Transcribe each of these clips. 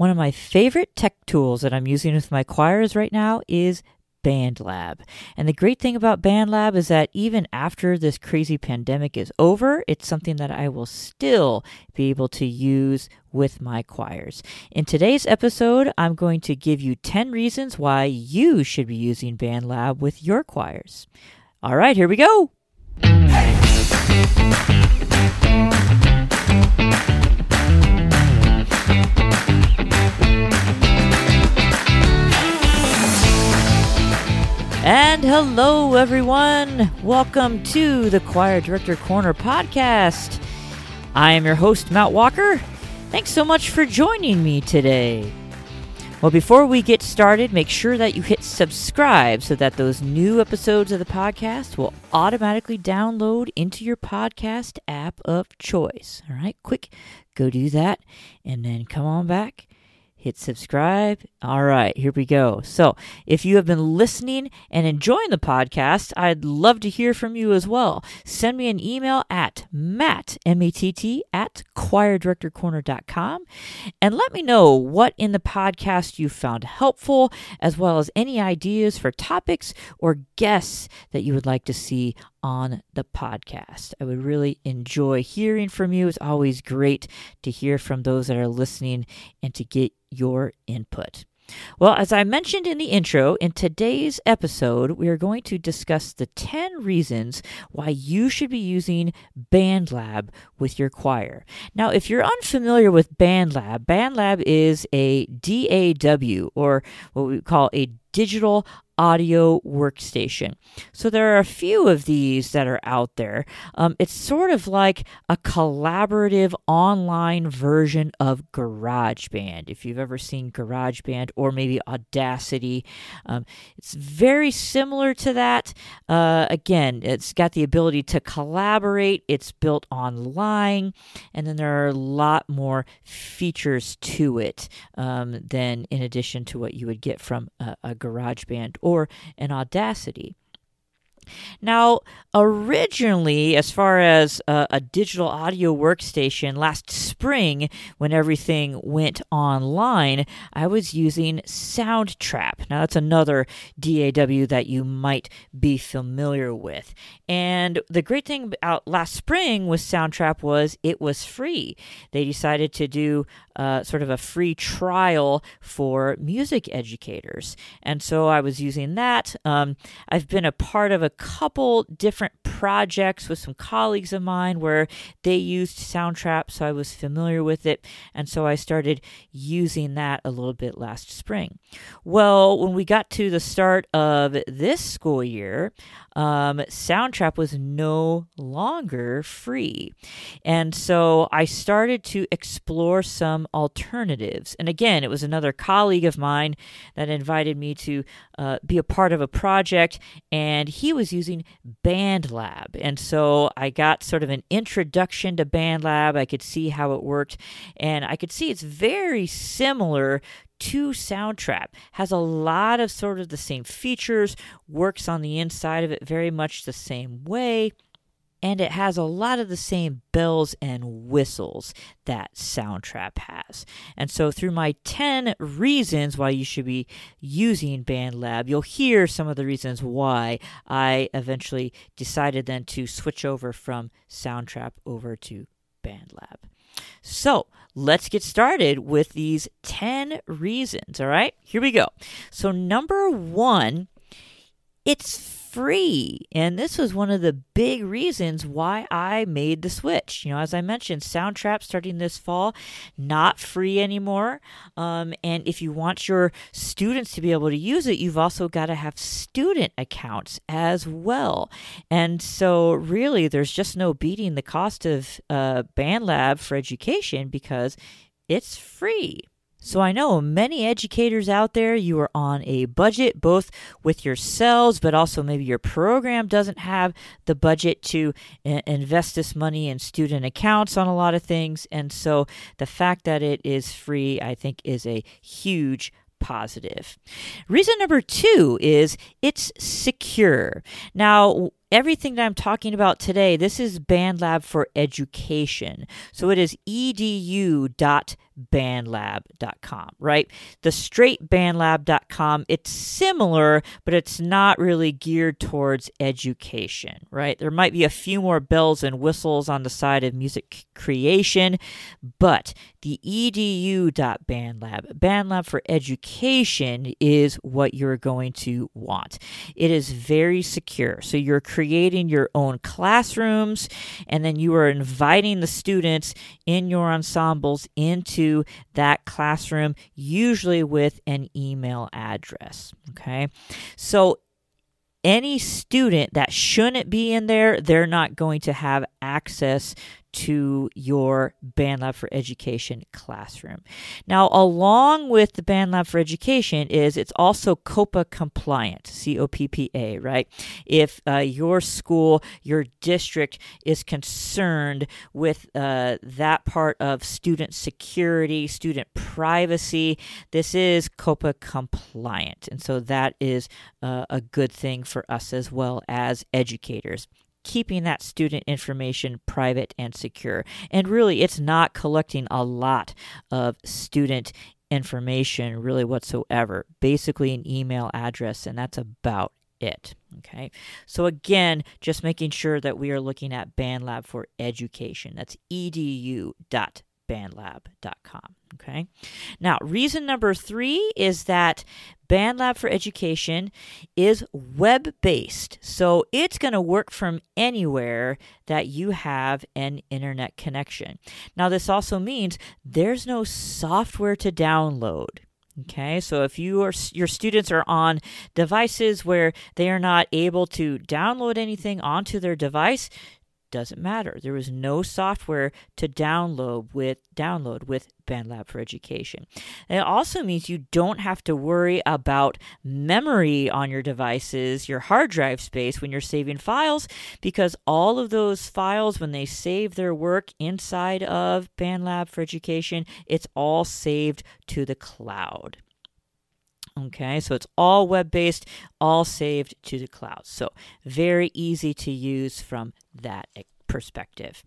One of my favorite tech tools that I'm using with my choirs right now is BandLab. And the great thing about BandLab is that even after this crazy pandemic is over, it's something that I will still be able to use with my choirs. In today's episode, I'm going to give you 10 reasons why you should be using BandLab with your choirs. All right, here we go. And hello, everyone. Welcome to the Choir Director Corner podcast. I am your host, Matt Walker. Thanks so much for joining me today. Well, before we get started, make sure that you hit subscribe so that those new episodes of the podcast will automatically download into your podcast app of choice. All right, quick, go do that and then come on back hit subscribe. All right, here we go. So, if you have been listening and enjoying the podcast, I'd love to hear from you as well. Send me an email at matt, M-A-T-T, at choirdirectorcorner.com and let me know what in the podcast you found helpful, as well as any ideas for topics or guests that you would like to see on the podcast. I would really enjoy hearing from you. It's always great to hear from those that are listening and to get your input. Well, as I mentioned in the intro, in today's episode, we are going to discuss the 10 reasons why you should be using BandLab with your choir. Now, if you're unfamiliar with BandLab, BandLab is a DAW, or what we call a digital audio workstation. So there are a few of these that are out there. Um, it's sort of like a collaborative online version of GarageBand. If you've ever seen GarageBand or maybe Audacity, um, it's very similar to that. Uh, again, it's got the ability to collaborate, it's built online, and then there are a lot more features to it um, than in addition to what you would get from a, a GarageBand or an Audacity. Now, originally, as far as uh, a digital audio workstation, last spring, when everything went online, I was using Soundtrap. Now, that's another DAW that you might be familiar with. And the great thing about last spring with Soundtrap was it was free. They decided to do uh, sort of a free trial for music educators. And so I was using that. Um, I've been a part of a couple different projects with some colleagues of mine where they used Soundtrap, so I was familiar with it. And so I started using that a little bit last spring. Well, when we got to the start of this school year, um, Soundtrap was no longer free. And so I started to explore some alternatives. And again, it was another colleague of mine that invited me to uh, be a part of a project, and he was using BandLab. And so I got sort of an introduction to BandLab. I could see how it worked, and I could see it's very similar to Soundtrap. Has a lot of sort of the same features, works on the inside of it very much the same way, and it has a lot of the same bells and whistles that Soundtrap has. And so, through my 10 reasons why you should be using BandLab, you'll hear some of the reasons why I eventually decided then to switch over from Soundtrap over to BandLab. So let's get started with these 10 reasons. All right, here we go. So, number one, it's free. And this was one of the big reasons why I made the switch. You know, as I mentioned, Soundtrap starting this fall, not free anymore. Um, and if you want your students to be able to use it, you've also got to have student accounts as well. And so, really, there's just no beating the cost of uh, BandLab for education because it's free. So I know many educators out there, you are on a budget, both with yourselves, but also maybe your program doesn't have the budget to uh, invest this money in student accounts on a lot of things. And so the fact that it is free, I think, is a huge positive. Reason number two is it's secure. Now, everything that I'm talking about today, this is BandLab for Education. So it is edu.bandlab bandlab.com, right? The straight bandlab.com, it's similar, but it's not really geared towards education, right? There might be a few more bells and whistles on the side of music creation, but the edu.bandlab, bandlab for education is what you're going to want. It is very secure. So you're creating your own classrooms and then you are inviting the students in your ensembles into that classroom, usually with an email address. Okay. So any student that shouldn't be in there, they're not going to have access to your BandLab for Education classroom. Now, along with the BandLab for Education is it's also COPPA compliant, C O P P A, right? If uh, your school, your district is concerned with uh, that part of student security, student privacy, this is COPPA compliant. And so that is uh, a good thing for us as well as educators keeping that student information private and secure. And really, it's not collecting a lot of student information really whatsoever. Basically, an email address, and that's about it. Okay, so again, just making sure that we are looking at BandLab for education. That's edu dot bandlab.com. Okay. Now, reason number three is that BandLab for Education is web based. So it's going to work from anywhere that you have an internet connection. Now, this also means there's no software to download. Okay, so if you are your students are on devices where they are not able to download anything onto their device, doesn't matter. There is no software to download with download with BandLab for Education. And it also means you don't have to worry about memory on your devices, your hard drive space when you're saving files, because all of those files, when they save their work inside of BandLab for Education, it's all saved to the cloud. Okay, so it's all web based, all saved to the cloud. So very easy to use from that perspective.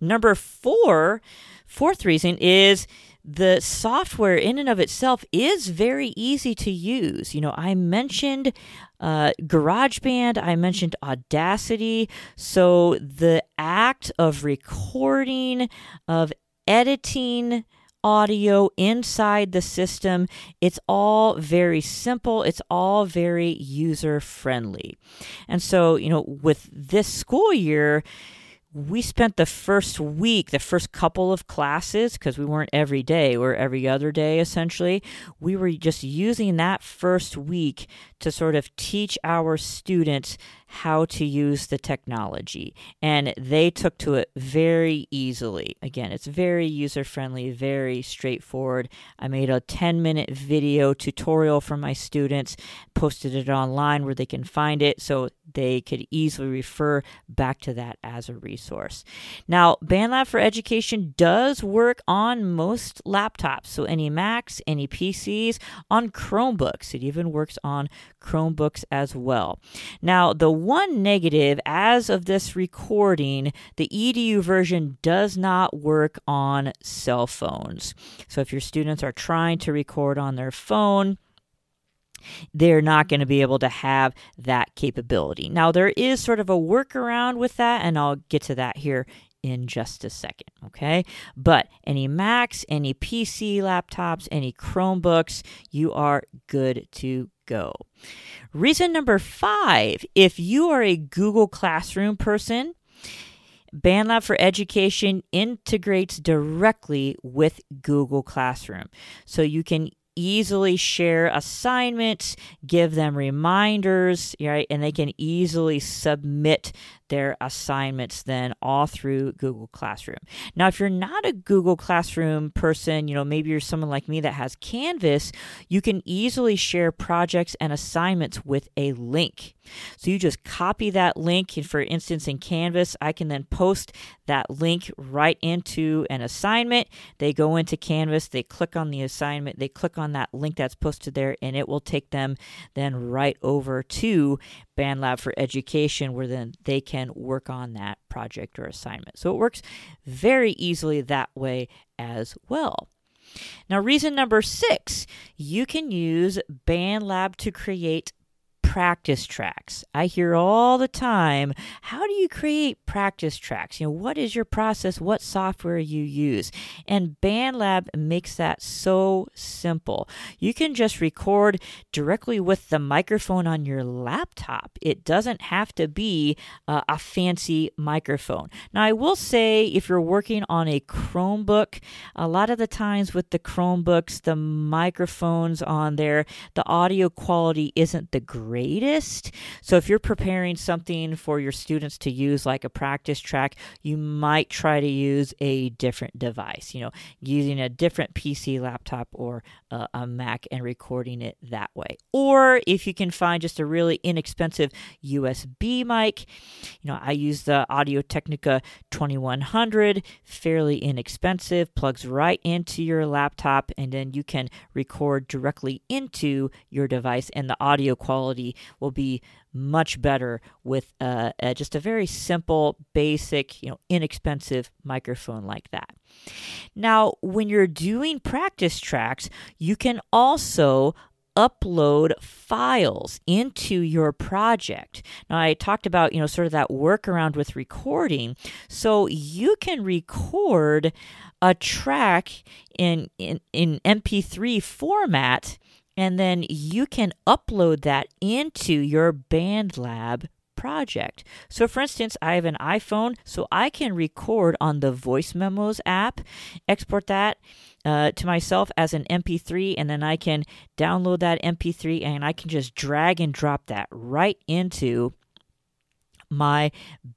Number four, fourth reason is the software in and of itself is very easy to use. You know, I mentioned uh, GarageBand, I mentioned Audacity. So the act of recording, of editing, audio inside the system. It's all very simple, it's all very user friendly. And so, you know, with this school year, we spent the first week, the first couple of classes, because we weren't every day, we are every other day essentially. We were just using that first week to sort of teach our students how to use the technology. And they took to it very easily. Again, it's very user friendly, very straightforward. I made a 10 minute video tutorial for my students, posted it online where they can find it so they could easily refer back to that as a resource. Now, BandLab for Education does work on most laptops, so any Macs, any PCs, on Chromebooks. It even works on Chromebooks as well. Now, the one negative as of this recording, the EDU version does not work on cell phones. So if your students are trying to record on their phone, they're not going to be able to have that capability. Now, there is sort of a workaround with that, and I'll get to that here in just a second, okay? But any Macs, any PC laptops, any Chromebooks, you are good to go. Reason number five if you are a Google Classroom person, BandLab for Education integrates directly with Google Classroom. So you can easily share assignments, give them reminders, right? And they can easily submit their assignments then all through Google Classroom. Now, if you're not a Google Classroom person, you know, maybe you're someone like me that has Canvas, you can easily share projects and assignments with a link. So you just copy that link. And for instance, in Canvas, I can then post that link right into an assignment. They go into Canvas, they click on the assignment, they click on that link that's posted there, and it will take them then right over to BandLab for Education, where then they can work on that project or assignment. So it works very easily that way as well. Now, reason number six, you can use BandLab to create practice tracks. I hear all the time, how do you create practice tracks? You know, what is your process? What software you use? And BandLab makes that so simple. You can just record directly with the microphone on your laptop. It doesn't have to be uh, a fancy microphone. Now, I will say if you're working on a Chromebook, a lot of the times with the Chromebooks, the microphones on there, the audio quality isn't the greatest greatest. So if you're preparing something for your students to use like a practice track, you might try to use a different device, you know, using a different PC laptop or uh, a Mac and recording it that way. Or if you can find just a really inexpensive USB mic, you know, I use the Audio Technica 2100, fairly inexpensive, plugs right into your laptop, and then you can record directly into your device, and the audio quality will be much better with uh, uh, just a very simple, basic, you know, inexpensive microphone like that. Now, when you're doing practice tracks, you can also upload files into your project. Now I talked about, you know, sort of that workaround with recording. So you can record a track in in, in MP3 format and then you can upload that into your BandLab project. So, for instance, I have an iPhone, so I can record on the Voice Memos app, export that uh, to myself as an MP3, and then I can download that MP3 and I can just drag and drop that right into my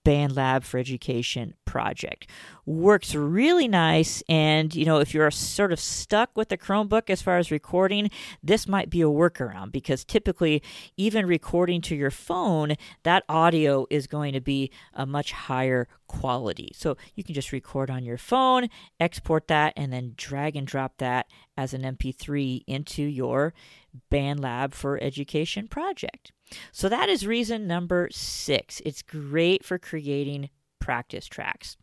BandLab for Education project. Works really nice, and you know, if you're sort of stuck with the Chromebook as far as recording, this might be a workaround because typically, even recording to your phone, that audio is going to be a much higher quality. So you can just record on your phone, export that, and then drag and drop that as an MP3 into your BandLab for Education project. So that is reason number six. It's great for creating practice tracks.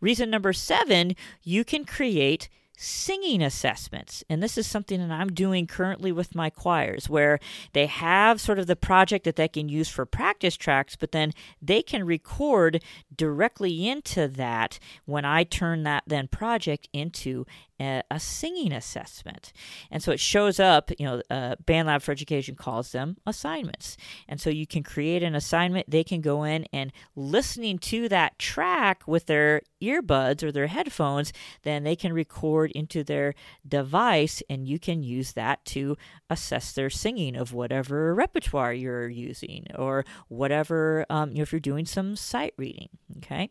Reason number seven, you can create singing assessments. And this is something that I'm doing currently with my choirs, where they have sort of the project that they can use for practice tracks, but then they can record directly into that when I turn that then project into a, singing assessment. And so it shows up, you know, uh, BandLab for Education calls them assignments. And so you can create an assignment. They can go in and listening to that track with their earbuds or their headphones, then they can record into their device and you can use that to assess their singing of whatever repertoire you're using or whatever, um, you know, if you're doing some sight reading. Okay.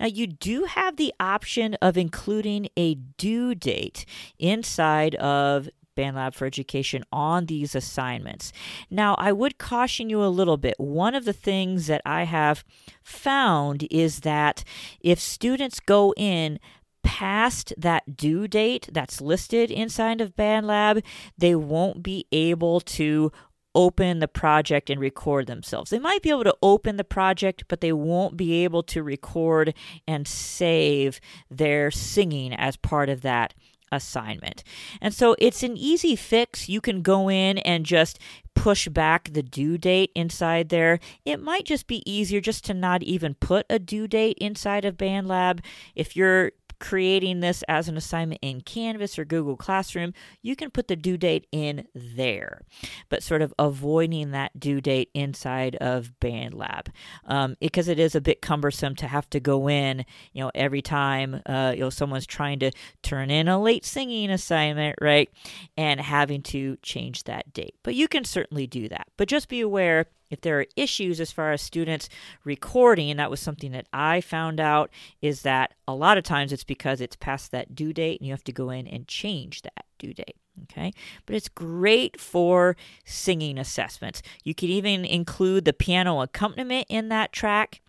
Now you do have the option of including a due date inside of BandLab for Education on these assignments. Now, I would caution you a little bit. One of the things that I have found is that if students go in past that due date that's listed inside of BandLab, they won't be able to open the project and record themselves. They might be able to open the project, but they won't be able to record and save their singing as part of that assignment. And so it's an easy fix. You can go in and just push back the due date inside there. It might just be easier just to not even put a due date inside of BandLab. If you're creating this as an assignment in Canvas or Google Classroom, you can put the due date in there, but sort of avoiding that due date inside of BandLab um, because it is a bit cumbersome to have to go in, you know, every time uh, you know someone's trying to turn in a late singing assignment, right, and having to change that date. But you can certainly do that. But just be aware if there are issues as far as students recording, and that was something that I found out, is that a lot of times it's because it's past that due date and you have to go in and change that due date. Okay, but it's great for singing assessments. You could even include the piano accompaniment in that track.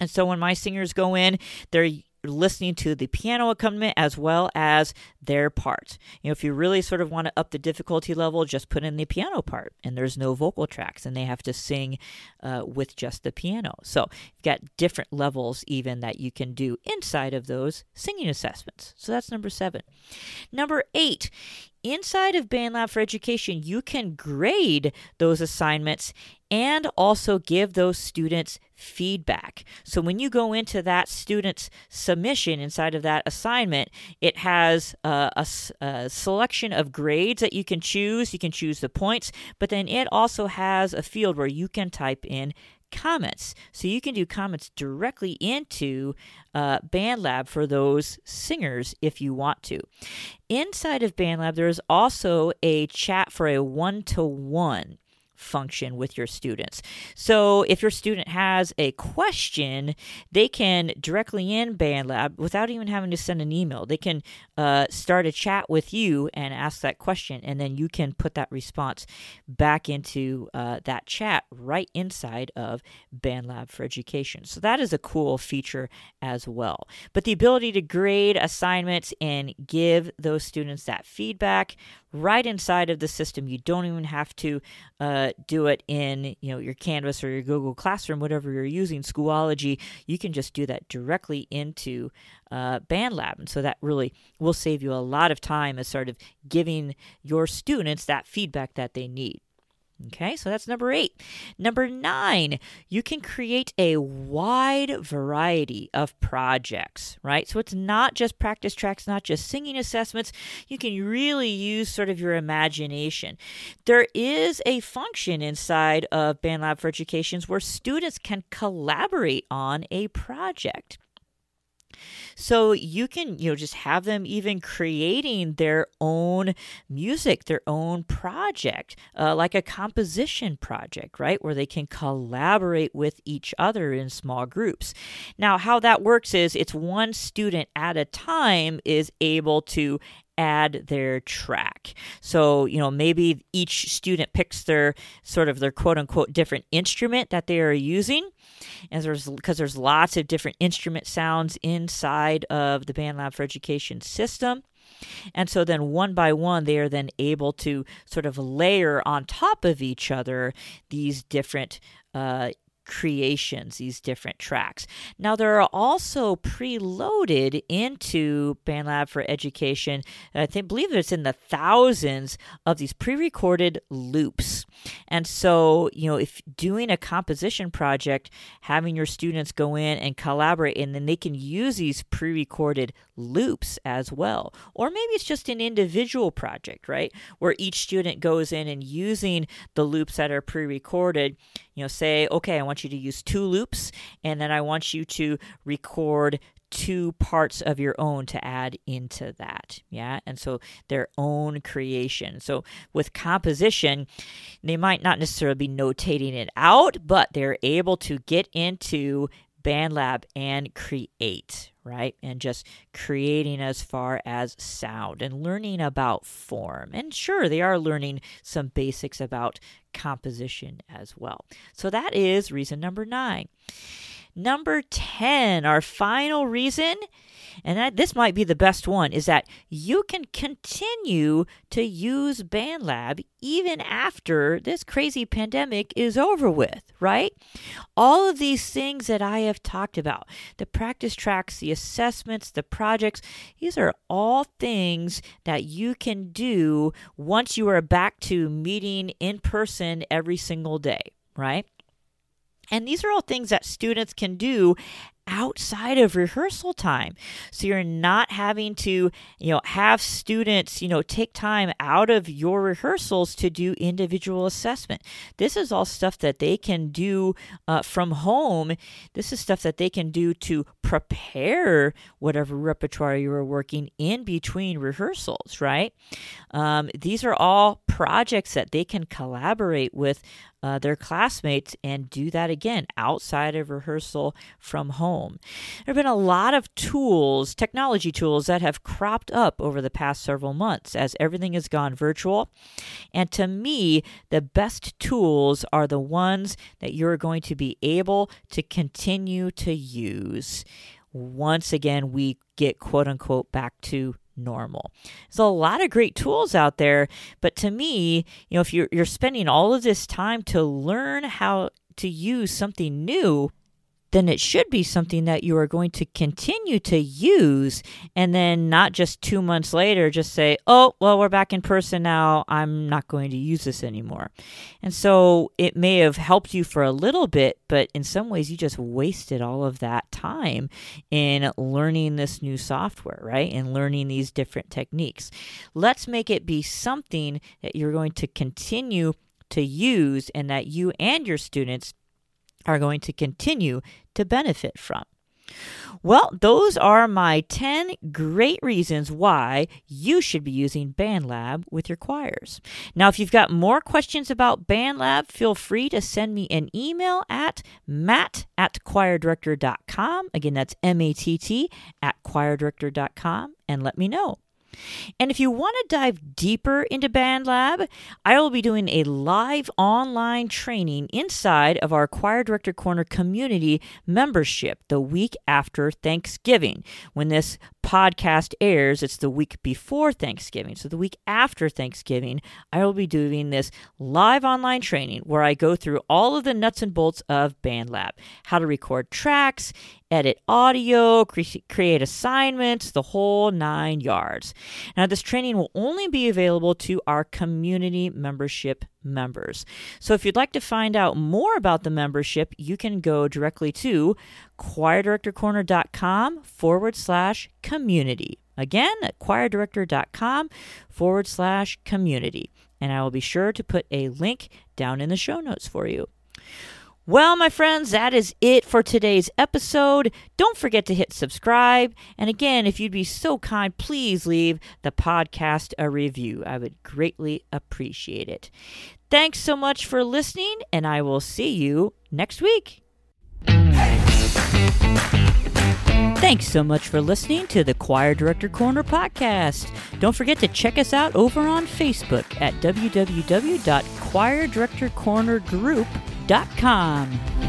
And so when my singers go in, they're listening to the piano accompaniment as well as their part. You know, if you really sort of want to up the difficulty level, just put in the piano part, and there's no vocal tracks, and they have to sing uh, with just the piano. So you've got different levels even that you can do inside of those singing assessments. So that's number seven. Number eight, inside of BandLab for Education, you can grade those assignments and also give those students feedback. So when you go into that student's submission inside of that assignment, it has a, a, selection of grades that you can choose. You can choose the points, but then it also has a field where you can type in comments. So you can do comments directly into uh, BandLab for those singers if you want to. Inside of BandLab, there is also a chat for a one to one function with your students. So if your student has a question, they can directly in BandLab without even having to send an email. They can uh, start a chat with you and ask that question, and then you can put that response back into uh, that chat right inside of BandLab for Education. So that is a cool feature as well. But the ability to grade assignments and give those students that feedback right inside of the system. You don't even have to uh, do it in you know your Canvas or your Google Classroom, whatever you're using. Schoology, you can just do that directly into uh, BandLab, and so that really will save you a lot of time as sort of giving your students that feedback that they need. Okay, so that's number eight. Number nine, you can create a wide variety of projects, right? So it's not just practice tracks, not just singing assessments. You can really use sort of your imagination. There is a function inside of BandLab for Educations where students can collaborate on a project. So you can, you know, just have them even creating their own music, their own project, uh, like a composition project, right? Where they can collaborate with each other in small groups. Now, how that works is it's one student at a time is able to add their track. So, you know, maybe each student picks their sort of their quote unquote different instrument that they are using. And there's because there's lots of different instrument sounds inside of the BandLab for Education system. And so then one by one, they are then able to sort of layer on top of each other these different uh, creations, these different tracks. Now, there are also preloaded into BandLab for Education, I think, believe it's in the thousands of these pre recorded loops. And so, you know, if doing a composition project, having your students go in and collaborate, and then they can use these pre recorded loops as well. Or maybe it's just an individual project, right? Where each student goes in and using the loops that are pre recorded, you know, say, okay, I want you to use two loops, and then I want you to record two parts of your own to add into that. Yeah. And so their own creation. So with composition, they might not necessarily be notating it out, but they're able to get into BandLab and create, right? And just creating as far as sound and learning about form. And sure, they are learning some basics about composition as well. So that is reason number nine. Number 10, our final reason, and that this might be the best one, is that you can continue to use BandLab even after this crazy pandemic is over with, right? All of these things that I have talked about the practice tracks, the assessments, the projects these are all things that you can do once you are back to meeting in person every single day, right? And these are all things that students can do outside of rehearsal time. So you're not having to, you know, have students, you know, take time out of your rehearsals to do individual assessment. This is all stuff that they can do uh, from home. This is stuff that they can do to prepare whatever repertoire you are working in between rehearsals, right? Um, these are all projects that they can collaborate with uh, their classmates and do that again outside of rehearsal from home. There have been a lot of tools, technology tools, that have cropped up over the past several months as everything has gone virtual. And to me, the best tools are the ones that you're going to be able to continue to use once again we get quote unquote back to normal. There's a lot of great tools out there, but to me, you know, if you're you're spending all of this time to learn how to use something new, then it should be something that you are going to continue to use and then not just two months later just say, oh, well, we're back in person now. I'm not going to use this anymore. And so it may have helped you for a little bit, but in some ways you just wasted all of that time in learning this new software, right? And learning these different techniques. Let's make it be something that you're going to continue to use and that you and your students are going to continue to benefit from. Well, those are my 10 great reasons why you should be using BandLab with your choirs. Now, if you've got more questions about BandLab, feel free to send me an email at matt at choirdirector.com. Again, that's M A T T at choirdirector.com and let me know. And if you want to dive deeper into BandLab, I will be doing a live online training inside of our Choir Director Corner community membership the week after Thanksgiving. When this podcast airs, it's the week before Thanksgiving. So, the week after Thanksgiving, I will be doing this live online training where I go through all of the nuts and bolts of BandLab how to record tracks, edit audio, cre- create assignments, the whole nine yards. Now, this training will only be available to our community membership members. So, if you'd like to find out more about the membership, you can go directly to choirdirectorcorner.com forward slash community. Again, at choirdirector.com forward slash community. And I will be sure to put a link down in the show notes for you. Well, my friends, that is it for today's episode. Don't forget to hit subscribe. And again, if you'd be so kind, please leave the podcast a review. I would greatly appreciate it. Thanks so much for listening, and I will see you next week. Thanks so much for listening to the Choir Director Corner podcast. Don't forget to check us out over on Facebook at www.choirdirectorcornergroup.com com.